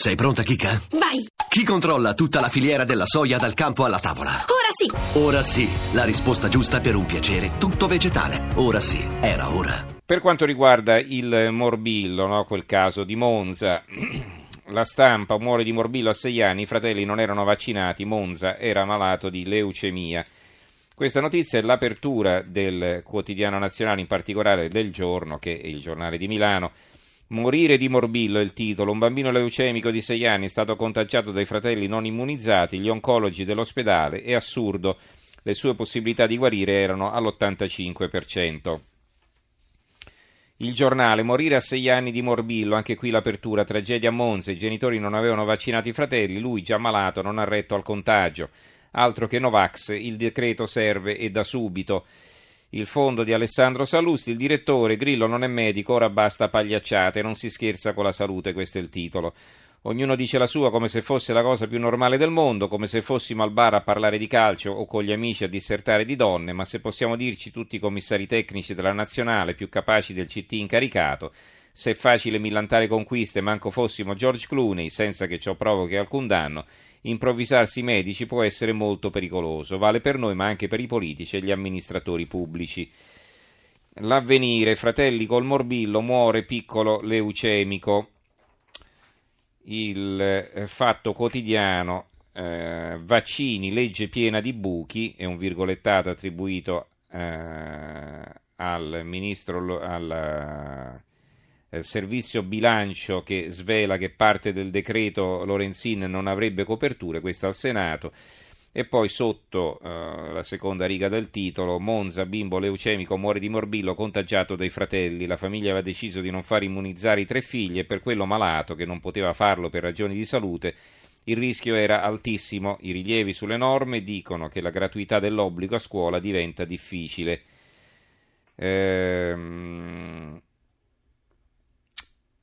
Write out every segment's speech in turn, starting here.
Sei pronta, Kika? Vai! Chi controlla tutta la filiera della soia dal campo alla tavola? Ora sì! Ora sì, la risposta giusta per un piacere tutto vegetale. Ora sì, era ora. Per quanto riguarda il morbillo, no, quel caso di Monza, la stampa muore di morbillo a sei anni, i fratelli non erano vaccinati, Monza era malato di leucemia. Questa notizia è l'apertura del quotidiano nazionale, in particolare del giorno, che è il giornale di Milano. Morire di morbillo è il titolo. Un bambino leucemico di 6 anni è stato contagiato dai fratelli non immunizzati, gli oncologi dell'ospedale. È assurdo. Le sue possibilità di guarire erano all'85%. Il giornale, morire a 6 anni di morbillo, anche qui l'apertura, tragedia a Monza, i genitori non avevano vaccinato i fratelli, lui già malato non ha retto al contagio. Altro che Novax, il decreto serve e da subito il fondo di Alessandro Salusti, il direttore Grillo non è medico, ora basta pagliacciate, non si scherza con la salute, questo è il titolo. Ognuno dice la sua come se fosse la cosa più normale del mondo, come se fossimo al bar a parlare di calcio o con gli amici a dissertare di donne, ma se possiamo dirci tutti i commissari tecnici della nazionale più capaci del CT incaricato, se è facile millantare conquiste, manco fossimo George Clooney, senza che ciò provochi alcun danno, improvvisarsi medici può essere molto pericoloso. Vale per noi, ma anche per i politici e gli amministratori pubblici. L'avvenire, fratelli col morbillo, muore piccolo leucemico. Il eh, fatto quotidiano, eh, vaccini, legge piena di buchi, è un virgolettato attribuito eh, al ministro, al eh, servizio bilancio che svela che parte del decreto Lorenzin non avrebbe coperture, questo al Senato. E poi sotto eh, la seconda riga del titolo, Monza, bimbo leucemico, muore di morbillo, contagiato dai fratelli. La famiglia aveva deciso di non far immunizzare i tre figli e per quello malato, che non poteva farlo per ragioni di salute, il rischio era altissimo. I rilievi sulle norme dicono che la gratuità dell'obbligo a scuola diventa difficile. Ehm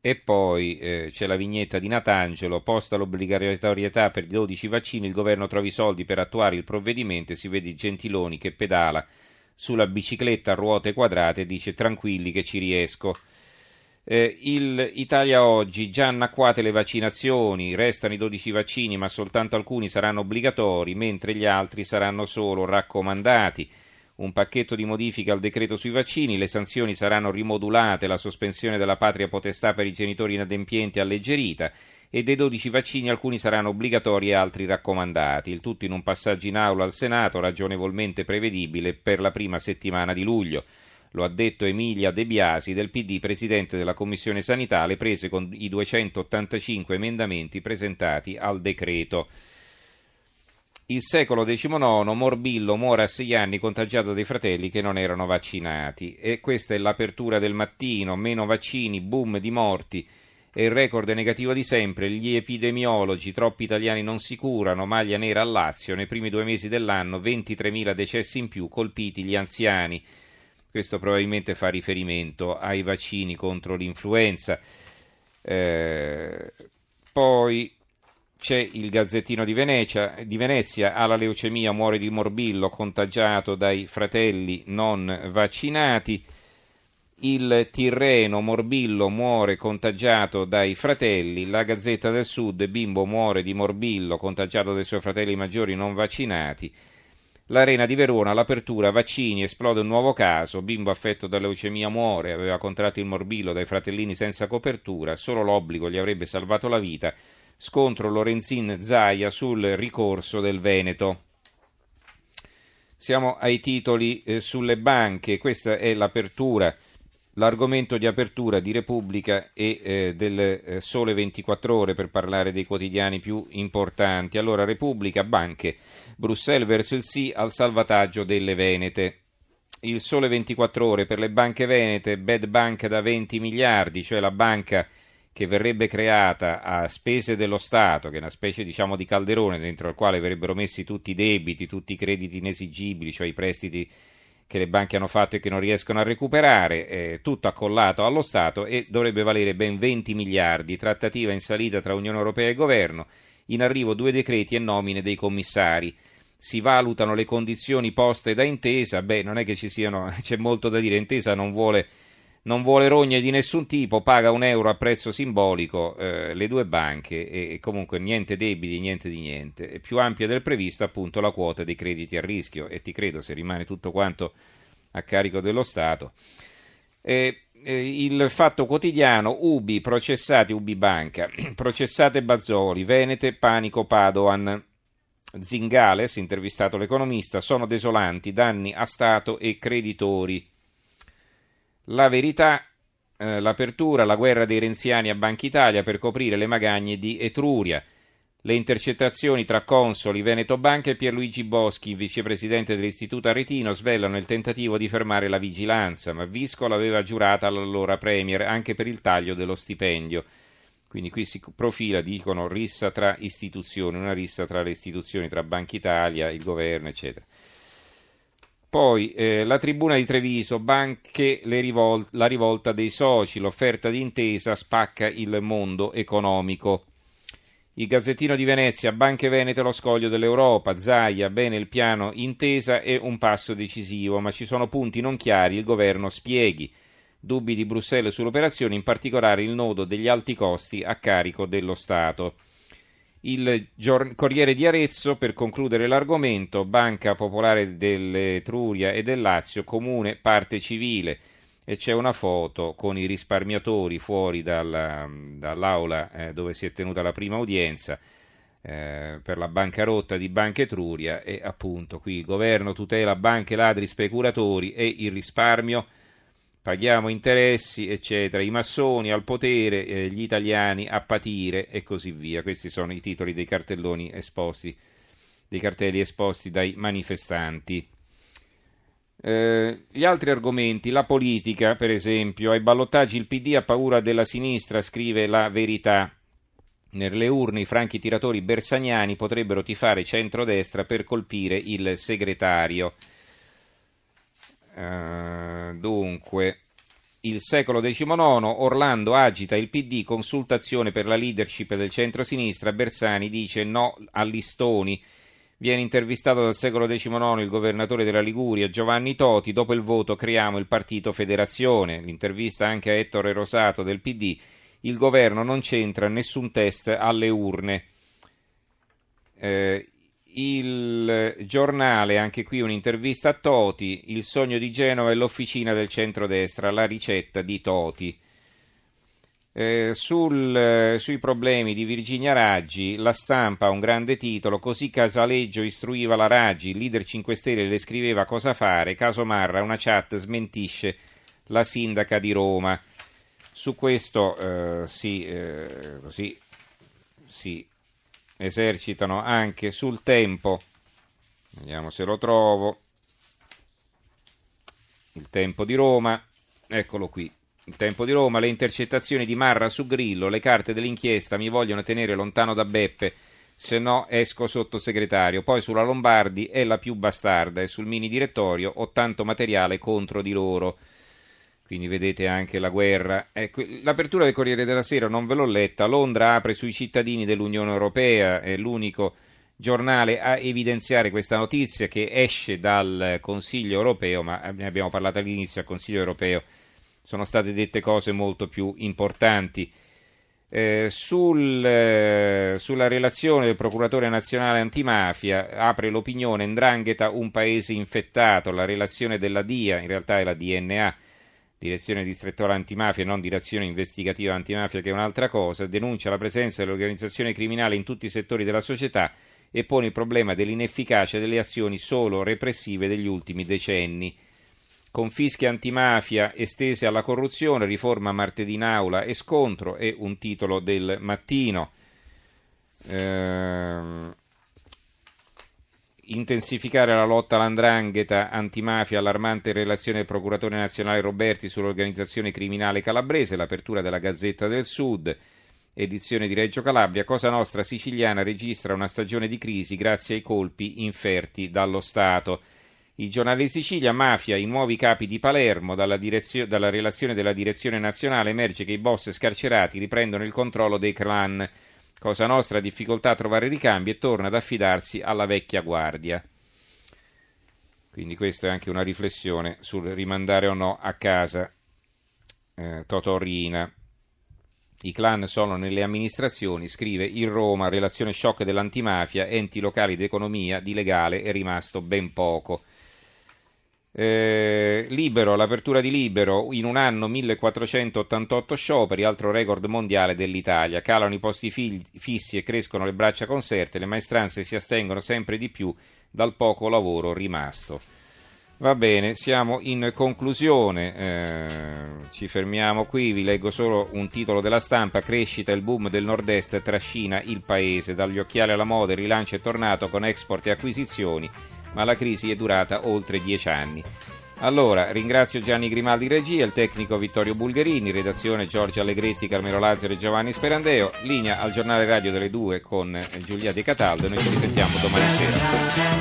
e poi eh, c'è la vignetta di Natangelo, posta l'obbligatorietà per 12 vaccini, il governo trova i soldi per attuare il provvedimento e si vede Gentiloni che pedala sulla bicicletta a ruote quadrate e dice tranquilli che ci riesco. Eh, il Italia oggi, già annacquate le vaccinazioni, restano i 12 vaccini ma soltanto alcuni saranno obbligatori, mentre gli altri saranno solo raccomandati un pacchetto di modifiche al decreto sui vaccini, le sanzioni saranno rimodulate, la sospensione della patria potestà per i genitori inadempienti alleggerita e dei 12 vaccini alcuni saranno obbligatori e altri raccomandati, il tutto in un passaggio in aula al Senato ragionevolmente prevedibile per la prima settimana di luglio. Lo ha detto Emilia De Biasi del PD, presidente della Commissione Sanità, le prese con i 285 emendamenti presentati al decreto. Il secolo XIX, Morbillo muore a sei anni contagiato dai fratelli che non erano vaccinati. E questa è l'apertura del mattino, meno vaccini, boom di morti. E il record negativo di sempre, gli epidemiologi, troppi italiani non si curano, maglia nera al Lazio, nei primi due mesi dell'anno 23.000 decessi in più, colpiti gli anziani. Questo probabilmente fa riferimento ai vaccini contro l'influenza. Eh, poi c'è il Gazzettino di Venezia, di Venezia, alla leucemia muore di morbillo contagiato dai fratelli non vaccinati. Il Tirreno Morbillo muore contagiato dai fratelli. La Gazzetta del Sud Bimbo muore di morbillo contagiato dai suoi fratelli maggiori non vaccinati. L'Arena di Verona, l'apertura, vaccini, esplode un nuovo caso, bimbo affetto da leucemia muore, aveva contratto il morbillo dai fratellini senza copertura, solo l'obbligo gli avrebbe salvato la vita, scontro Lorenzin-Zaia sul ricorso del Veneto. Siamo ai titoli eh, sulle banche, questa è l'apertura, l'argomento di apertura di Repubblica e eh, del eh, Sole 24 ore per parlare dei quotidiani più importanti. Allora, Repubblica, banche, Bruxelles verso il sì al salvataggio delle Venete. Il Sole 24 ore per le banche venete, Bad Bank da 20 miliardi, cioè la banca che verrebbe creata a spese dello Stato, che è una specie diciamo, di calderone dentro al quale verrebbero messi tutti i debiti, tutti i crediti inesigibili, cioè i prestiti che le banche hanno fatto e che non riescono a recuperare, eh, tutto accollato allo Stato e dovrebbe valere ben 20 miliardi, trattativa in salita tra Unione Europea e Governo, in arrivo due decreti e nomine dei commissari. Si valutano le condizioni poste da intesa, beh non è che ci siano, c'è molto da dire, intesa non vuole non vuole rogne di nessun tipo, paga un euro a prezzo simbolico eh, le due banche e, comunque niente debiti, niente di niente. È più ampia del previsto appunto la quota dei crediti a rischio e ti credo se rimane tutto quanto a carico dello Stato. Eh, il fatto quotidiano, Ubi processati, Ubi Banca, processate Bazzoli, Venete, panico Padoan. Zingales, intervistato l'economista, sono desolanti, danni a Stato e creditori. La verità, eh, l'apertura, la guerra dei renziani a Banca Italia per coprire le magagne di Etruria. Le intercettazioni tra Consoli, Veneto Banca e Pierluigi Boschi, vicepresidente dell'Istituto Aretino, svelano il tentativo di fermare la vigilanza, ma Visco l'aveva giurata all'allora Premier anche per il taglio dello stipendio. Quindi qui si profila, dicono, rissa tra istituzioni, una rissa tra le istituzioni, tra Banca Italia, il governo, eccetera. Poi eh, la tribuna di Treviso, banche, rivol- la rivolta dei soci, l'offerta di intesa spacca il mondo economico. Il Gazzettino di Venezia, Banche Venete lo scoglio dell'Europa, Zaia, bene il piano intesa è un passo decisivo, ma ci sono punti non chiari, il governo spieghi. Dubbi di Bruxelles sull'operazione, in particolare il nodo degli alti costi a carico dello Stato. Il Corriere di Arezzo, per concludere l'argomento, Banca Popolare dell'Etruria e del Lazio, comune parte civile. E c'è una foto con i risparmiatori fuori dalla, dall'aula eh, dove si è tenuta la prima udienza eh, per la bancarotta di Banca Etruria e appunto qui il governo tutela banche, ladri, speculatori e il risparmio, paghiamo interessi eccetera, i massoni al potere, eh, gli italiani a patire e così via. Questi sono i titoli dei cartelloni esposti, dei cartelli esposti dai manifestanti. Eh, gli altri argomenti, la politica, per esempio, ai ballottaggi il PD ha paura della sinistra, scrive la verità. Nelle urne i franchi tiratori bersagnani potrebbero tifare centrodestra per colpire il segretario. Uh, dunque, il secolo XIX, Orlando agita il PD, consultazione per la leadership del centro-sinistra, Bersani dice no a listoni. Viene intervistato dal secolo XIX il governatore della Liguria Giovanni Toti, dopo il voto creiamo il partito Federazione, l'intervista anche a Ettore Rosato del PD, il governo non c'entra nessun test alle urne. Eh, il giornale, anche qui un'intervista a Toti, il sogno di Genova e l'officina del centrodestra, la ricetta di Toti. Eh, sul, eh, sui problemi di Virginia Raggi, la stampa ha un grande titolo, così Casaleggio istruiva la Raggi, il leader 5 Stelle le scriveva cosa fare, caso Marra una chat smentisce la sindaca di Roma. Su questo eh, si, eh, così, si esercitano anche sul tempo, vediamo se lo trovo, il tempo di Roma, eccolo qui. Il tempo di Roma, le intercettazioni di Marra su Grillo, le carte dell'inchiesta mi vogliono tenere lontano da Beppe, se no esco sottosegretario. Poi sulla Lombardi è la più bastarda e sul mini direttorio ho tanto materiale contro di loro. Quindi vedete anche la guerra. Ecco, l'apertura del Corriere della Sera non ve l'ho letta. Londra apre sui cittadini dell'Unione Europea, è l'unico giornale a evidenziare questa notizia che esce dal Consiglio Europeo, ma ne abbiamo parlato all'inizio al Consiglio Europeo sono state dette cose molto più importanti. Eh, sul, eh, sulla relazione del procuratore nazionale antimafia apre l'opinione Ndrangheta un paese infettato, la relazione della DIA, in realtà è la DNA, direzione distrettuale antimafia, non direzione investigativa antimafia che è un'altra cosa, denuncia la presenza dell'organizzazione criminale in tutti i settori della società e pone il problema dell'inefficacia delle azioni solo repressive degli ultimi decenni confische antimafia estese alla corruzione, riforma martedì in aula e scontro è un titolo del mattino. Eh, intensificare la lotta all'andrangheta antimafia, allarmante relazione del procuratore nazionale Roberti sull'organizzazione criminale calabrese, l'apertura della Gazzetta del Sud, edizione di Reggio Calabria, Cosa Nostra siciliana registra una stagione di crisi grazie ai colpi inferti dallo Stato. Il giornale Sicilia, mafia, i nuovi capi di Palermo, dalla, direzio- dalla, relazione della direzione nazionale emerge che i boss scarcerati riprendono il controllo dei clan. Cosa nostra, difficoltà a trovare ricambi e torna ad affidarsi alla vecchia guardia. Quindi questa è anche una riflessione sul rimandare o no a casa eh, Totorina. I clan sono nelle amministrazioni, scrive il Roma, relazione shock dell'antimafia, enti locali d'economia, di legale è rimasto ben poco. Eh, libero, l'apertura di Libero, in un anno 1488 scioperi, altro record mondiale dell'Italia. Calano i posti fissi e crescono le braccia conserte, le maestranze si astengono sempre di più dal poco lavoro rimasto. Va bene, siamo in conclusione, eh, ci fermiamo qui, vi leggo solo un titolo della stampa, crescita il boom del nord-est trascina il paese, dagli occhiali alla moda il rilancio è tornato con export e acquisizioni ma la crisi è durata oltre dieci anni. Allora, ringrazio Gianni Grimaldi regia, il tecnico Vittorio Bulgherini, redazione Giorgio Allegretti, Carmelo Lazzaro e Giovanni Sperandeo, linea al giornale radio delle due con Giulia De Cataldo, noi ci risentiamo domani sera.